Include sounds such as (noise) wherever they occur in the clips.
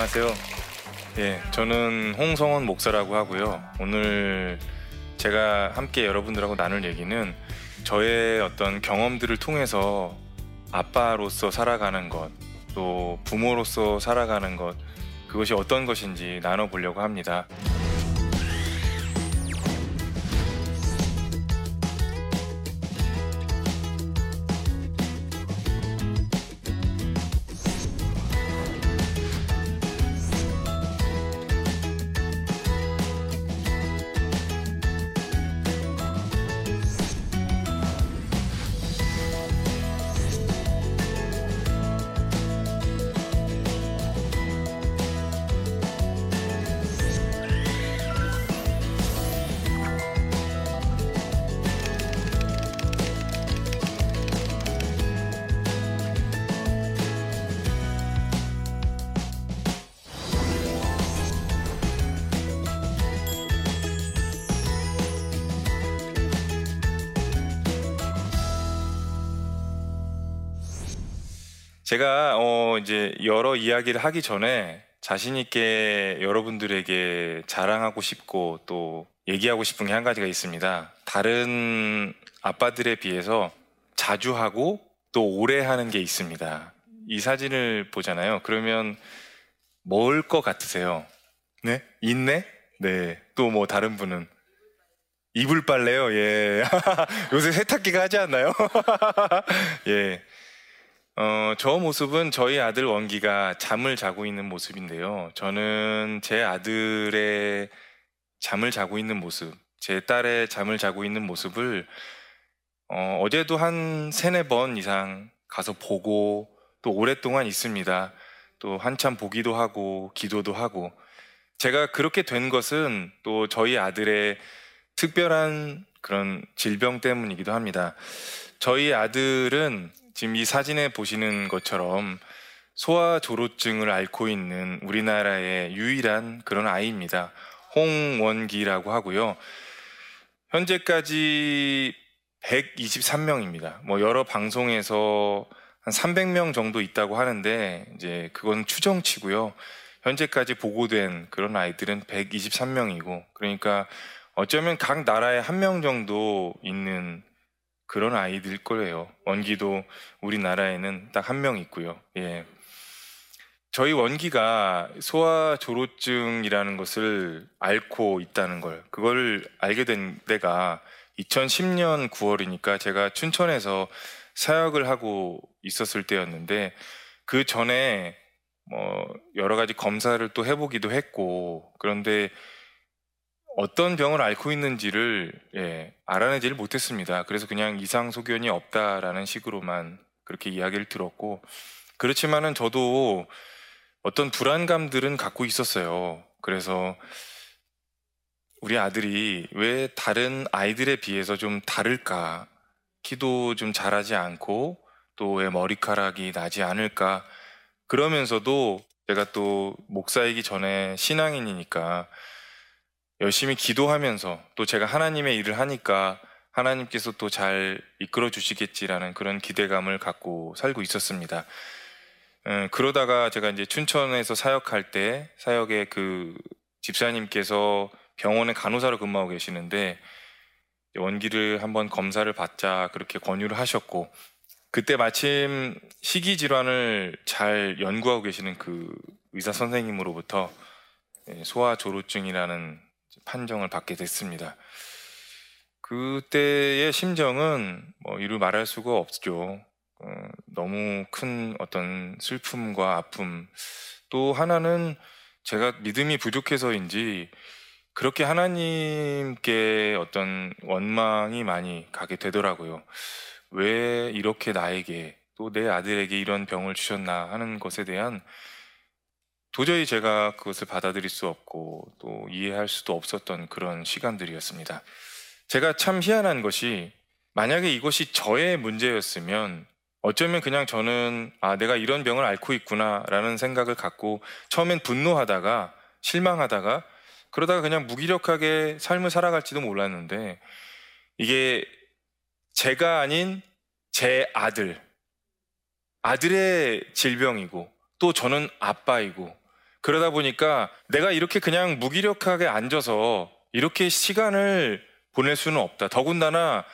네, 안녕하세요. 예, 저는 홍성원 목사라고 하고요. 오늘 제가 함께 여러분들하고 나눌 얘기는 저의 어떤 경험들을 통해서 아빠로서 살아가는 것, 또 부모로서 살아가는 것, 그것이 어떤 것인지 나눠보려고 합니다. 제가 어 이제 여러 이야기를 하기 전에 자신 있게 여러분들에게 자랑하고 싶고 또 얘기하고 싶은 게 한 가지가 있습니다. 다른 아빠들에 비해서 자주 하고 또 오래 하는 게 있습니다. 이 사진을 보잖아요. 그러면 뭘 것 같으세요? 네? 있네? 네. 또 뭐 다른 분은 이불 빨래요. 예. (laughs) 요새 세탁기가 하지 않나요? (laughs) 예. 어, 저 모습은 저희 아들 원기가 잠을 자고 있는 모습인데요. 저는 제 아들의 잠을 자고 있는 모습, 제 딸의 잠을 자고 있는 모습을 어, 어제도 한 세네 번 이상 가서 보고 또 오랫동안 있습니다. 또 한참 보기도 하고 기도도 하고 제가 그렇게 된 것은 또 저희 아들의 특별한 그런 질병 때문이기도 합니다. 저희 아들은 지금 이 사진에 보시는 것처럼 소아조로증을 앓고 있는 우리나라의 유일한 그런 아이입니다. 홍원기라고 하고요. 현재까지 123명입니다. 뭐 여러 방송에서 한 300명 정도 있다고 하는데 이제 그건 추정치고요. 현재까지 보고된 그런 아이들은 123명이고 그러니까 어쩌면 각 나라에 한 명 정도 있는 그런 아이들 거예요. 원기도 우리나라에는 딱 한 명 있고요. 예. 저희 원기가 소아 조로증이라는 것을 앓고 있다는 걸 그걸 알게 된 때가 2010년 9월이니까 제가 춘천에서 사역을 하고 있었을 때였는데 그 전에 뭐 여러 가지 검사를 또 해보기도 했고 그런데 어떤 병을 앓고 있는지를 예, 알아내지를 못했습니다. 그래서 그냥 이상 소견이 없다라는 식으로만 그렇게 이야기를 들었고 그렇지만은 저도 어떤 불안감들은 갖고 있었어요. 그래서 우리 아들이 왜 다른 아이들에 비해서 좀 다를까? 키도 좀 자라지 않고 또 왜 머리카락이 나지 않을까? 그러면서도 제가 또 목사이기 전에 신앙인이니까 열심히 기도하면서 또 제가 하나님의 일을 하니까 하나님께서 또 잘 이끌어 주시겠지라는 그런 기대감을 갖고 살고 있었습니다. 음, 그러다가 제가 이제 춘천에서 사역할 때 사역에 그 집사님께서 병원에 간호사로 근무하고 계시는데 원기를 한번 검사를 받자 그렇게 권유를 하셨고 그때 마침 식이 질환을 잘 연구하고 계시는 그 의사 선생님으로부터 예, 소아 조루증이라는 판정을 받게 됐습니다. 그때의 심정은 뭐 이루 말할 수가 없죠. 어, 너무 큰 어떤 슬픔과 아픔. 또 하나는 제가 믿음이 부족해서인지 그렇게 하나님께 어떤 원망이 많이 가게 되더라고요. 왜 이렇게 나에게 또 내 아들에게 이런 병을 주셨나 하는 것에 대한 도저히 제가 그것을 받아들일 수 없고 또 이해할 수도 없었던 그런 시간들이었습니다. 제가 참 희한한 것이 만약에 이것이 저의 문제였으면 어쩌면 그냥 저는 아, 내가 이런 병을 앓고 있구나 라는 생각을 갖고 처음엔 분노하다가 실망하다가 그러다가 그냥 무기력하게 삶을 살아갈지도 몰랐는데 이게 제가 아닌 제 아들, 아들의 질병이고 또 저는 아빠이고 그러다 보니까 내가 이렇게 그냥 무기력하게 앉아서 이렇게 시간을 보낼 수는 없다. 더군다나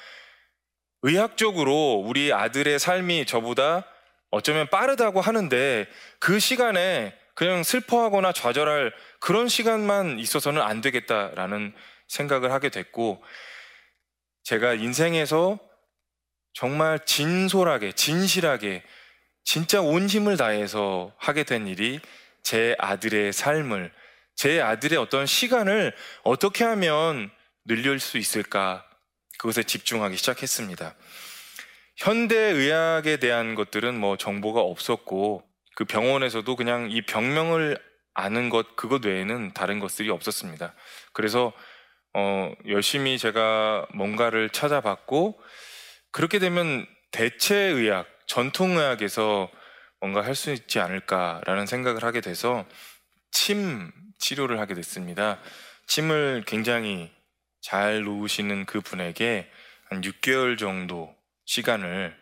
의학적으로 우리 아들의 삶이 저보다 어쩌면 빠르다고 하는데 그 시간에 그냥 슬퍼하거나 좌절할 그런 시간만 있어서는 안 되겠다라는 생각을 하게 됐고 제가 인생에서 정말 진솔하게, 진실하게, 진짜 온 힘을 다해서 하게 된 일이 제 아들의 삶을, 제 아들의 어떤 시간을 어떻게 하면 늘릴 수 있을까? 그것에 집중하기 시작했습니다. 현대의학에 대한 것들은 뭐 정보가 없었고, 그 병원에서도 그냥 이 병명을 아는 것, 그것 외에는 다른 것들이 없었습니다. 그래서, 어, 열심히 제가 뭔가를 찾아봤고, 그렇게 되면 대체의학, 전통의학에서 뭔가 할 수 있지 않을까라는 생각을 하게 돼서 침 치료를 하게 됐습니다. 침을 굉장히 잘 놓으시는 그 분에게 한 6개월 정도 시간을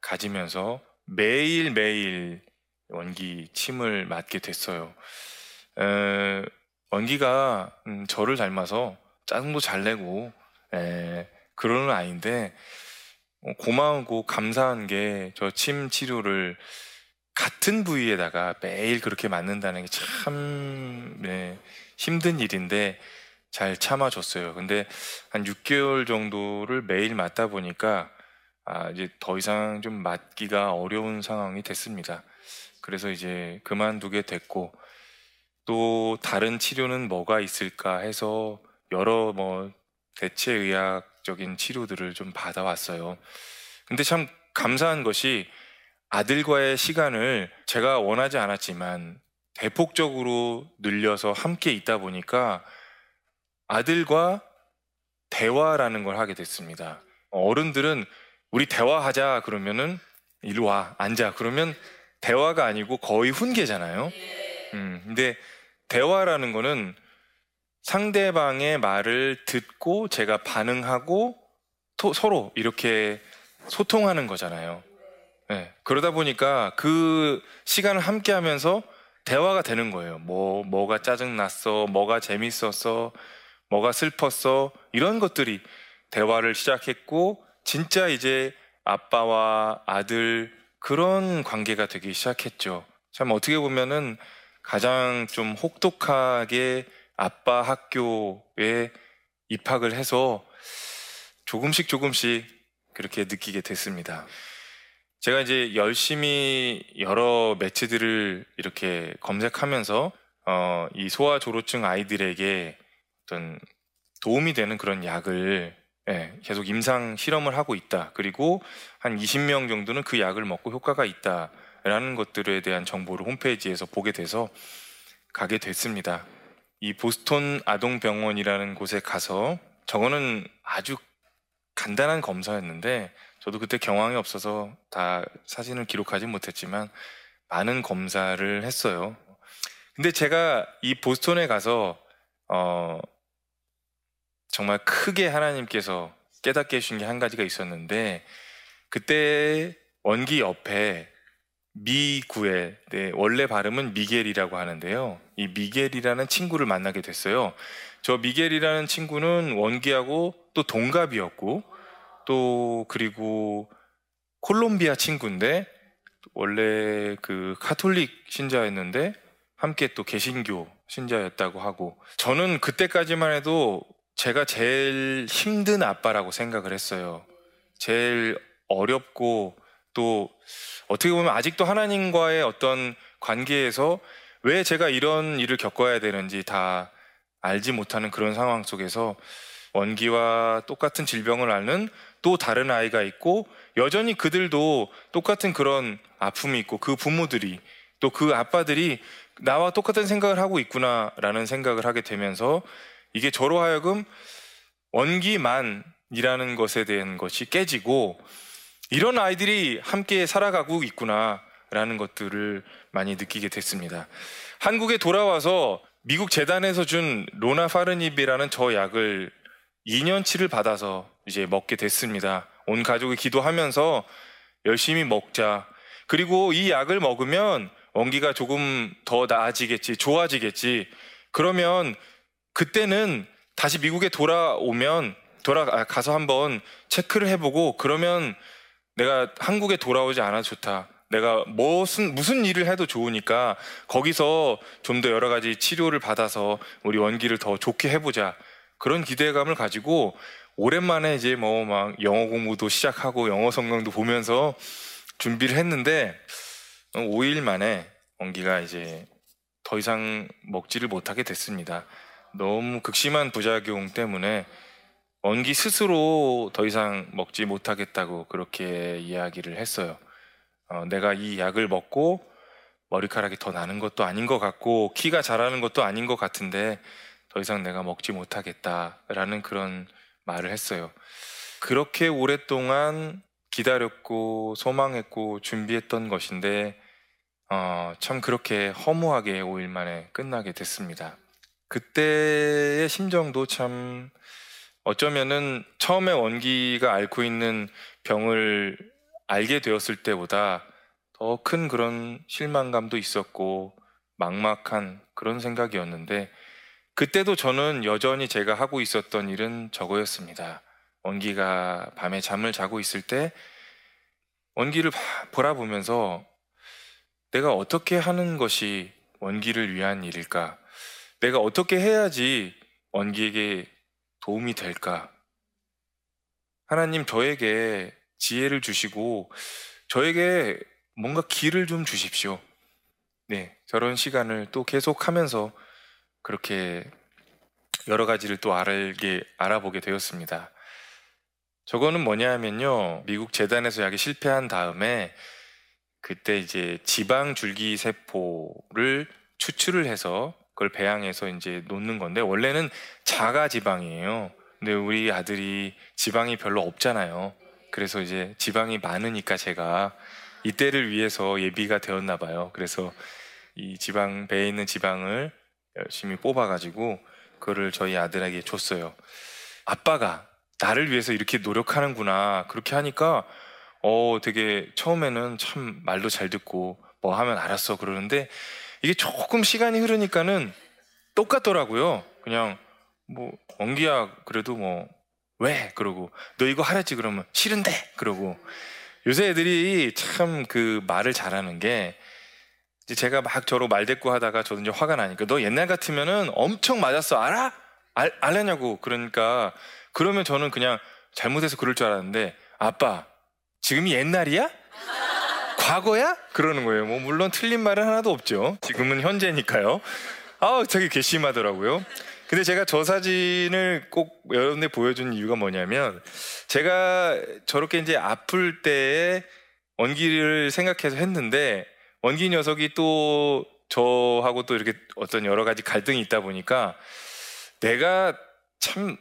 가지면서 매일매일 원기 침을 맞게 됐어요. 에, 원기가 음, 저를 닮아서 짜증도 잘 내고 에, 그러는 아이인데 어, 고마우고 감사한 게 저 침 치료를 같은 부위에다가 매일 그렇게 맞는다는 게참 네, 힘든 일인데 잘 참아줬어요. 근데 한 6개월 정도를 매일 맞다 보니까 아, 이제 더 이상 좀 맞기가 어려운 상황이 됐습니다. 그래서 이제 그만두게 됐고 또 다른 치료는 뭐가 있을까 해서 여러 뭐 대체 의학적인 치료들을 좀 받아왔어요. 근데 참 감사한 것이 아들과의 시간을 제가 원하지 않았지만 대폭적으로 늘려서 함께 있다 보니까 아들과 대화라는 걸 하게 됐습니다. 어른들은 우리 대화하자 그러면은 이리 와 앉아 그러면 대화가 아니고 거의 훈계잖아요. 음, 근데 대화라는 거는 상대방의 말을 듣고 제가 반응하고 토, 서로 이렇게 소통하는 거잖아요. 네, 그러다 보니까 그 시간을 함께 하면서 대화가 되는 거예요. 뭐, 뭐가 짜증났어, 뭐가 재밌었어, 뭐가 슬펐어, 이런 것들이 대화를 시작했고, 진짜 이제 아빠와 아들 그런 관계가 되기 시작했죠. 참 어떻게 보면은 가장 좀 혹독하게 아빠 학교에 입학을 해서 조금씩 조금씩 그렇게 느끼게 됐습니다. 제가 이제 열심히 여러 매체들을 이렇게 검색하면서 어, 이 소아 조로증 아이들에게 어떤 도움이 되는 그런 약을 예, 계속 임상 실험을 하고 있다. 그리고 한 20명 정도는 그 약을 먹고 효과가 있다라는 것들에 대한 정보를 홈페이지에서 보게 돼서 가게 됐습니다. 이 보스톤 아동병원이라는 곳에 가서 저거는 아주 간단한 검사였는데 저도 그때 경황이 없어서 다 사진을 기록하지 못했지만 많은 검사를 했어요. 근데 제가 이 보스톤에 가서 어 정말 크게 하나님께서 깨닫게 해주신 게 한 가지가 있었는데 그때 원기 옆에 미구에 네, 원래 발음은 미겔이라고 하는데요. 이 미겔이라는 친구를 만나게 됐어요. 저 미겔이라는 친구는 원기하고 또 동갑이었고 또 그리고 콜롬비아 친구인데 원래 그 카톨릭 신자였는데 함께 또 개신교 신자였다고 하고 저는 그때까지만 해도 제가 제일 힘든 아빠라고 생각을 했어요. 제일 어렵고 또 어떻게 보면 아직도 하나님과의 어떤 관계에서 왜 제가 이런 일을 겪어야 되는지 다 알지 못하는 그런 상황 속에서 원기와 똑같은 질병을 앓는 또 다른 아이가 있고 여전히 그들도 똑같은 그런 아픔이 있고 그 부모들이 또 그 아빠들이 나와 똑같은 생각을 하고 있구나라는 생각을 하게 되면서 이게 저로 하여금 원기만이라는 것에 대한 것이 깨지고 이런 아이들이 함께 살아가고 있구나라는 것들을 많이 느끼게 됐습니다. 한국에 돌아와서 미국 재단에서 준 로나 파르닙이라는 저 약을 2년치를 받아서 이제 먹게 됐습니다. 온 가족이 기도하면서 열심히 먹자. 그리고 이 약을 먹으면 원기가 조금 더 나아지겠지, 좋아지겠지. 그러면 그때는 다시 미국에 돌아오면 돌아가서 한번 체크를 해보고 그러면 내가 한국에 돌아오지 않아도 좋다. 내가 무슨 무슨 일을 해도 좋으니까 거기서 좀 더 여러 가지 치료를 받아서 우리 원기를 더 좋게 해보자 그런 기대감을 가지고 오랜만에 이제 뭐 막 영어 공부도 시작하고 영어 성경도 보면서 준비를 했는데 5일 만에 원기가 이제 더 이상 먹지를 못하게 됐습니다. 너무 극심한 부작용 때문에 원기 스스로 더 이상 먹지 못하겠다고 그렇게 이야기를 했어요. 어, 내가 이 약을 먹고 머리카락이 더 나는 것도 아닌 것 같고 키가 자라는 것도 아닌 것 같은데 더 이상 내가 먹지 못하겠다라는 그런 말을 했어요. 그렇게 오랫동안 기다렸고 소망했고 준비했던 것인데 어, 참 그렇게 허무하게 5일 만에 끝나게 됐습니다. 그때의 심정도 참 어쩌면은 처음에 원기가 앓고 있는 병을 알게 되었을 때보다 더 큰 그런 실망감도 있었고 막막한 그런 생각이었는데 그때도 저는 여전히 제가 하고 있었던 일은 저거였습니다. 원기가 밤에 잠을 자고 있을 때 원기를 보라보면서 내가 어떻게 하는 것이 원기를 위한 일일까? 내가 어떻게 해야지 원기에게 도움이 될까? 하나님 저에게 지혜를 주시고 저에게 뭔가 길을 좀 주십시오. 네, 저런 시간을 또 계속 하면서 그렇게 여러 가지를 또 알게 알아보게 되었습니다. 저거는 뭐냐면요, 미국 재단에서 약이 실패한 다음에 그때 이제 지방 줄기 세포를 추출을 해서 그걸 배양해서 이제 놓는 건데 원래는 자가 지방이에요. 근데 우리 아들이 지방이 별로 없잖아요. 그래서 이제 지방이 많으니까 제가 이때를 위해서 예비가 되었나 봐요. 그래서 이 지방 배에 있는 지방을 열심히 뽑아가지고 그거를 저희 아들에게 줬어요. 아빠가 나를 위해서 이렇게 노력하는구나 그렇게 하니까 어 되게 처음에는 참 말도 잘 듣고 뭐 하면 알았어 그러는데 이게 조금 시간이 흐르니까는 똑같더라고요. 그냥 뭐 원기야 그래도 뭐 왜? 그러고 너 이거 하랬지 그러면 싫은데 그러고 요새 애들이 참 그 말을 잘하는 게 이제 제가 막 저로 말대꾸 하다가 저도 이제 화가 나니까 너 옛날 같으면은 엄청 맞았어 알아? 알, 알냐고 그러니까 그러면 저는 그냥 잘못해서 그럴 줄 알았는데 아빠 지금이 옛날이야? 과거야? 그러는 거예요. 뭐 물론 틀린 말은 하나도 없죠. 지금은 현재니까요. 아, 되게 괘씸하더라고요. 근데 제가 저 사진을 꼭 여러분들 보여준 이유가 뭐냐면 제가 저렇게 이제 아플 때에 원기를 생각해서 했는데 원기 녀석이 또 저하고 또 이렇게 어떤 여러 가지 갈등이 있다 보니까 내가 참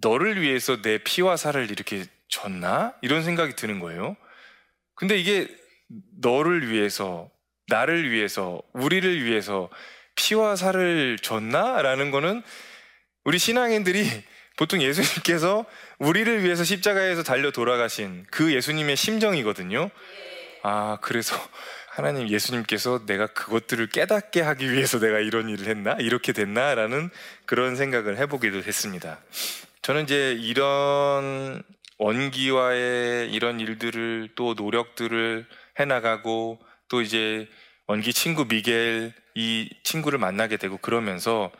너를 위해서 내 피와 살을 이렇게 줬나? 이런 생각이 드는 거예요. 근데 이게 너를 위해서, 나를 위해서, 우리를 위해서 피와 살을 줬나? 라는 거는 우리 신앙인들이 (laughs) 보통 예수님께서 우리를 위해서 십자가에서 달려 돌아가신 그 예수님의 심정이거든요. 아, 그래서 하나님 예수님께서 내가 그것들을 깨닫게 하기 위해서 내가 이런 일을 했나? 이렇게 됐나? 라는 그런 생각을 해보기도 했습니다. 저는 이제 이런 원기와의 이런 일들을 또 노력들을 해나가고 또 이제 원기 친구 미겔 이 친구를 만나게 되고 그러면서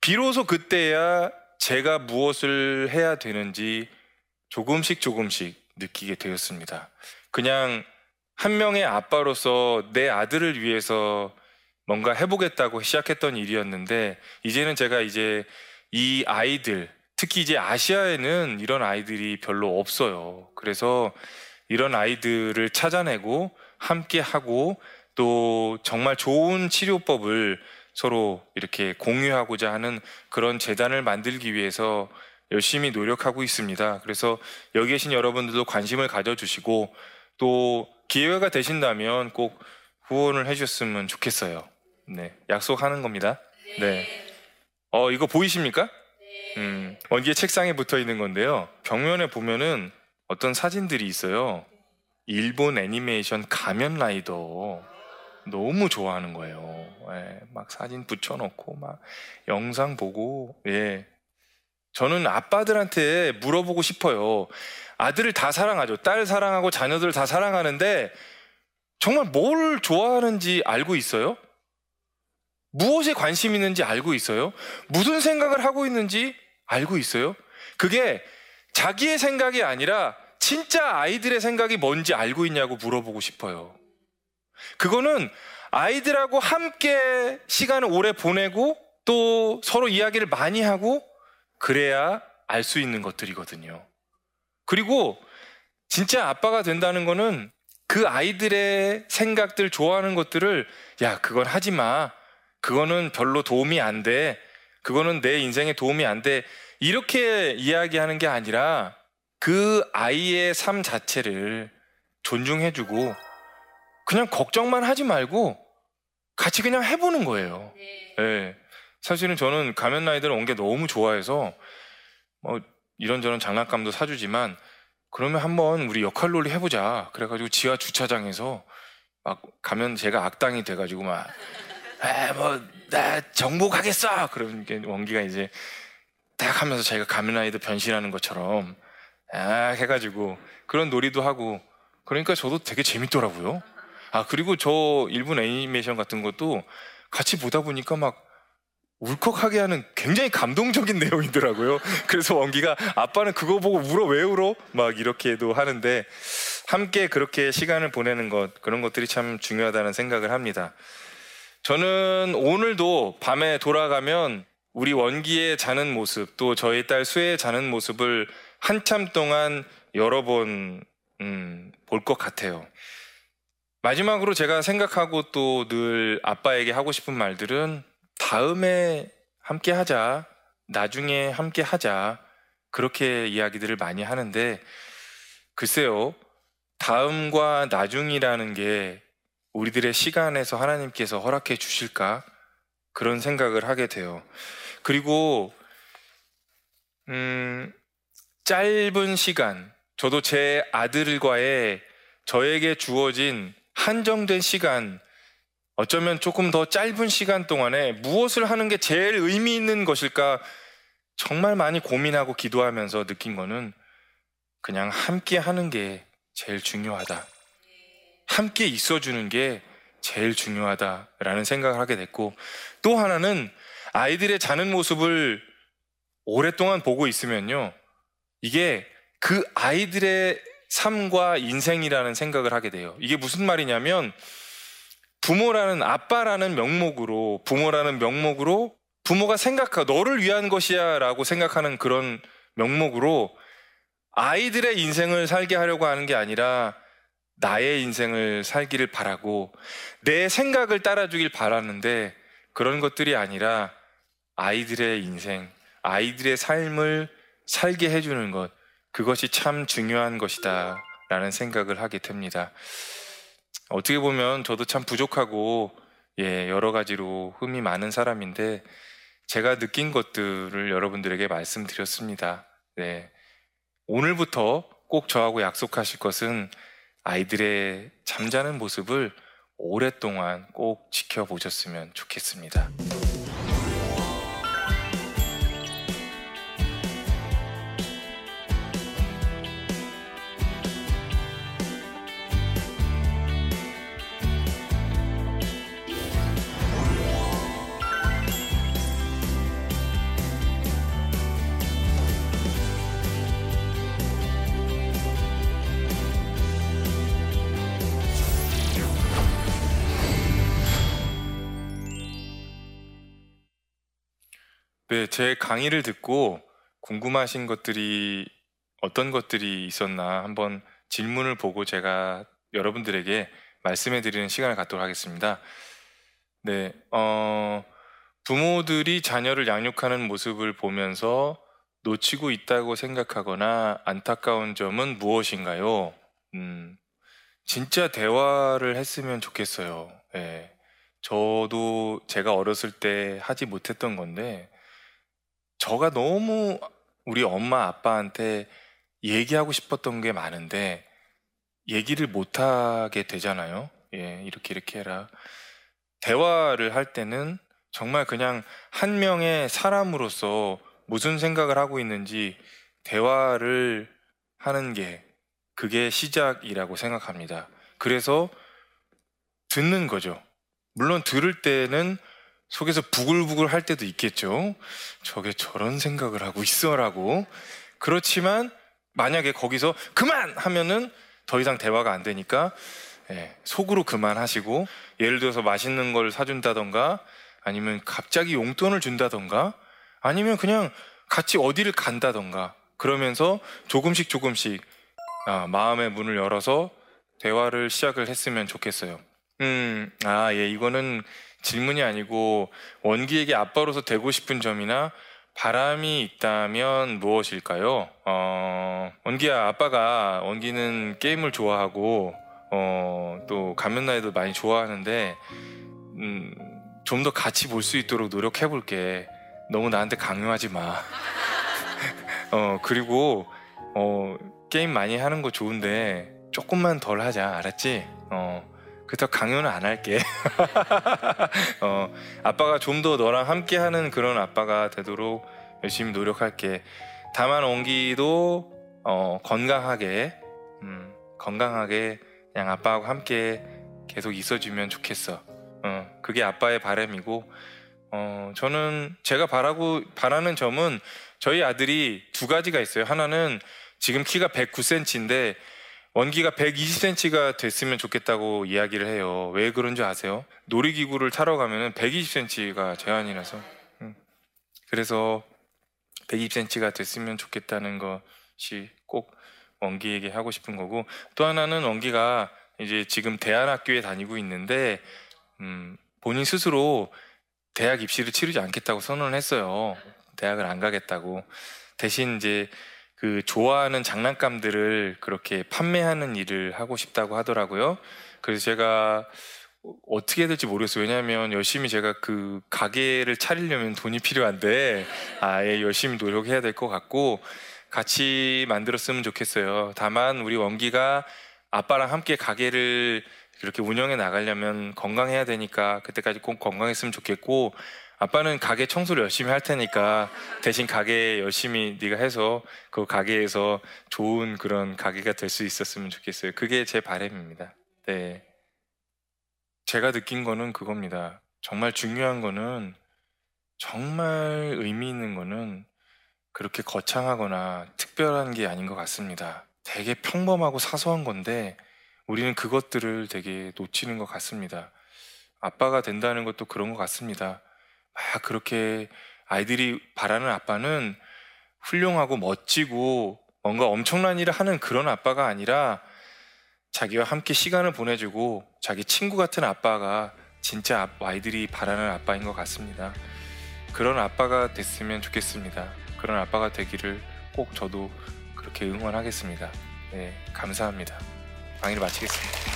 비로소 그때야 제가 무엇을 해야 되는지 조금씩 조금씩 느끼게 되었습니다. 그냥 한 명의 아빠로서 내 아들을 위해서 뭔가 해보겠다고 시작했던 일이었는데 이제는 제가 이제 이 아이들 특히 이제 아시아에는 이런 아이들이 별로 없어요. 그래서 이런 아이들을 찾아내고 함께 하고 또 정말 좋은 치료법을 서로 이렇게 공유하고자 하는 그런 재단을 만들기 위해서 열심히 노력하고 있습니다. 그래서 여기 계신 여러분들도 관심을 가져주시고 또 기회가 되신다면 꼭 후원을 해주셨으면 좋겠어요. 네, 약속하는 겁니다. 네. 어, 이거 보이십니까? 음, 원기의 책상에 붙어 있는 건데요. 벽면에 보면은 어떤 사진들이 있어요. 일본 애니메이션 가면 라이더. 너무 좋아하는 거예요. 예, 막 사진 붙여놓고 막 영상 보고 예. 저는 아빠들한테 물어보고 싶어요. 아들을 다 사랑하죠. 딸 사랑하고 자녀들 다 사랑하는데 정말 뭘 좋아하는지 알고 있어요? 무엇에 관심 있는지 알고 있어요? 무슨 생각을 하고 있는지 알고 있어요? 그게 자기의 생각이 아니라 진짜 아이들의 생각이 뭔지 알고 있냐고 물어보고 싶어요. 그거는 아이들하고 함께 시간을 오래 보내고 또 서로 이야기를 많이 하고 그래야 알 수 있는 것들이거든요. 그리고 진짜 아빠가 된다는 거는 그 아이들의 생각들, 좋아하는 것들을 야, 그건 하지 마. 그거는 별로 도움이 안 돼. 그거는 내 인생에 도움이 안 돼. 이렇게 이야기하는 게 아니라 그 아이의 삶 자체를 존중해주고 그냥 걱정만 하지 말고 같이 그냥 해보는 거예요. 네. 네. 사실은 저는 가면 나이들 온게 너무 좋아해서 뭐 이런저런 장난감도 사주지만 그러면 한번 우리 역할 놀이 해보자. 그래가지고 지하 주차장에서 막 가면 제가 악당이 돼가지고 막, 에, 뭐, 나 정복하겠어! 그러면 원기가 이제 딱 하면서 자기가 가면라이더 변신하는 것처럼 아 해가지고 그런 놀이도 하고 그러니까 저도 되게 재밌더라고요. 아 그리고 저 일본 애니메이션 같은 것도 같이 보다 보니까 막 울컥하게 하는 굉장히 감동적인 (laughs) 내용이더라고요. 그래서 원기가 아빠는 그거 보고 울어 왜 울어? 막 이렇게도 하는데 함께 그렇게 시간을 보내는 것 그런 것들이 참 중요하다는 생각을 합니다. 저는 오늘도 밤에 돌아가면 우리 원기의 자는 모습 또 저희 딸 수의 자는 모습을 한참 동안 여러 번 음, 볼 것 같아요. 마지막으로 제가 생각하고 또 늘 아빠에게 하고 싶은 말들은 다음에 함께 하자, 나중에 함께 하자, 그렇게 이야기들을 많이 하는데, 글쎄요, 다음과 나중이라는 게 우리들의 시간에서 하나님께서 허락해 주실까? 그런 생각을 하게 돼요. 그리고, 음, 짧은 시간, 저도 제 아들과의 저에게 주어진 한정된 시간, 어쩌면 조금 더 짧은 시간 동안에 무엇을 하는 게 제일 의미 있는 것일까 정말 많이 고민하고 기도하면서 느낀 거는 그냥 함께 하는 게 제일 중요하다. 함께 있어주는 게 제일 중요하다라는 생각을 하게 됐고 또 하나는 아이들의 자는 모습을 오랫동안 보고 있으면요. 이게 그 아이들의 삶과 인생이라는 생각을 하게 돼요. 이게 무슨 말이냐면 부모라는 아빠라는 명목으로 부모라는 명목으로 부모가 생각하 너를 위한 것이야라고 생각하는 그런 명목으로 아이들의 인생을 살게 하려고 하는 게 아니라 나의 인생을 살기를 바라고 내 생각을 따라주길 바라는데 그런 것들이 아니라 아이들의 인생, 아이들의 삶을 살게 해주는 것, 그것이 참 중요한 것이다. 라는 생각을 하게 됩니다. 어떻게 보면 저도 참 부족하고, 예, 여러 가지로 흠이 많은 사람인데, 제가 느낀 것들을 여러분들에게 말씀드렸습니다. 네. 오늘부터 꼭 저하고 약속하실 것은 아이들의 잠자는 모습을 오랫동안 꼭 지켜보셨으면 좋겠습니다. 네, 제 강의를 듣고 궁금하신 것들이 어떤 것들이 있었나 한번 질문을 보고 제가 여러분들에게 말씀해 드리는 시간을 갖도록 하겠습니다. 네, 어, 부모들이 자녀를 양육하는 모습을 보면서 놓치고 있다고 생각하거나 안타까운 점은 무엇인가요? 음, 진짜 대화를 했으면 좋겠어요. 네. 저도 제가 어렸을 때 하지 못했던 건데, 저가 너무 우리 엄마 아빠한테 얘기하고 싶었던 게 많은데 얘기를 못 하게 되잖아요. 예, 이렇게 이렇게 해라. 대화를 할 때는 정말 그냥 한 명의 사람으로서 무슨 생각을 하고 있는지 대화를 하는 게 그게 시작이라고 생각합니다. 그래서 듣는 거죠. 물론 들을 때는 속에서 부글부글 할 때도 있겠죠. 저게 저런 생각을 하고 있어라고. 그렇지만 만약에 거기서 그만 하면은 더 이상 대화가 안 되니까 예, 속으로 그만하시고 예를 들어서 맛있는 걸 사준다던가 아니면 갑자기 용돈을 준다던가 아니면 그냥 같이 어디를 간다던가 그러면서 조금씩 조금씩 아, 마음의 문을 열어서 대화를 시작을 했으면 좋겠어요. 음, 아, 예, 이거는 질문이 아니고 원기에게 아빠로서 되고 싶은 점이나 바람이 있다면 무엇일까요? 어, 원기야, 아빠가 원기는 게임을 좋아하고 어, 또 가면라이도 많이 좋아하는데 음, 좀 더 같이 볼 수 있도록 노력해 볼게. 너무 나한테 강요하지 마. (laughs) 어, 그리고 어, 게임 많이 하는 거 좋은데 조금만 덜 하자. 알았지? 어. 그렇다고 강요는 안 할게. (laughs) 어, 아빠가 좀 더 너랑 함께 하는 그런 아빠가 되도록 열심히 노력할게. 다만 옹기도 어, 건강하게, 음, 건강하게 그냥 아빠하고 함께 계속 있어주면 좋겠어. 어, 그게 아빠의 바람이고, 어, 저는 제가 바라고, 바라는 점은 저희 아들이 두 가지가 있어요. 하나는 지금 키가 109cm인데 원기가 120cm가 됐으면 좋겠다고 이야기를 해요. 왜 그런 줄 아세요? 놀이기구를 타러 가면 120cm가 제한이라서. 음. 그래서 120cm가 됐으면 좋겠다는 것이 꼭 원기에게 하고 싶은 거고 또 하나는 원기가 이제 지금 대안학교에 다니고 있는데 음, 본인 스스로 대학 입시를 치르지 않겠다고 선언을 했어요. 대학을 안 가겠다고. 대신 이제 그 좋아하는 장난감들을 그렇게 판매하는 일을 하고 싶다고 하더라고요. 그래서 제가 어떻게 해야 될지 모르겠어요. 왜냐하면 열심히 제가 그 가게를 차리려면 돈이 필요한데 아예 열심히 노력해야 될 것 같고 같이 만들었으면 좋겠어요. 다만 우리 원기가 아빠랑 함께 가게를 이렇게 운영해 나가려면 건강해야 되니까 그때까지 꼭 건강했으면 좋겠고 아빠는 가게 청소를 열심히 할 테니까 대신 가게 열심히 네가 해서 그 가게에서 좋은 그런 가게가 될 수 있었으면 좋겠어요. 그게 제 바람입니다. 네. 제가 느낀 거는 그겁니다. 정말 중요한 거는 정말 의미 있는 거는 그렇게 거창하거나 특별한 게 아닌 것 같습니다. 되게 평범하고 사소한 건데 우리는 그것들을 되게 놓치는 것 같습니다. 아빠가 된다는 것도 그런 것 같습니다. 막 그렇게 아이들이 바라는 아빠는 훌륭하고 멋지고 뭔가 엄청난 일을 하는 그런 아빠가 아니라 자기와 함께 시간을 보내주고 자기 친구 같은 아빠가 진짜 아이들이 바라는 아빠인 것 같습니다. 그런 아빠가 됐으면 좋겠습니다. 그런 아빠가 되기를 꼭 저도 그렇게 응원하겠습니다. 네, 감사합니다. 강의를 마치겠습니다.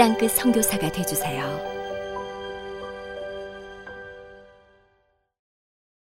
땅끝 성교사가 되주세요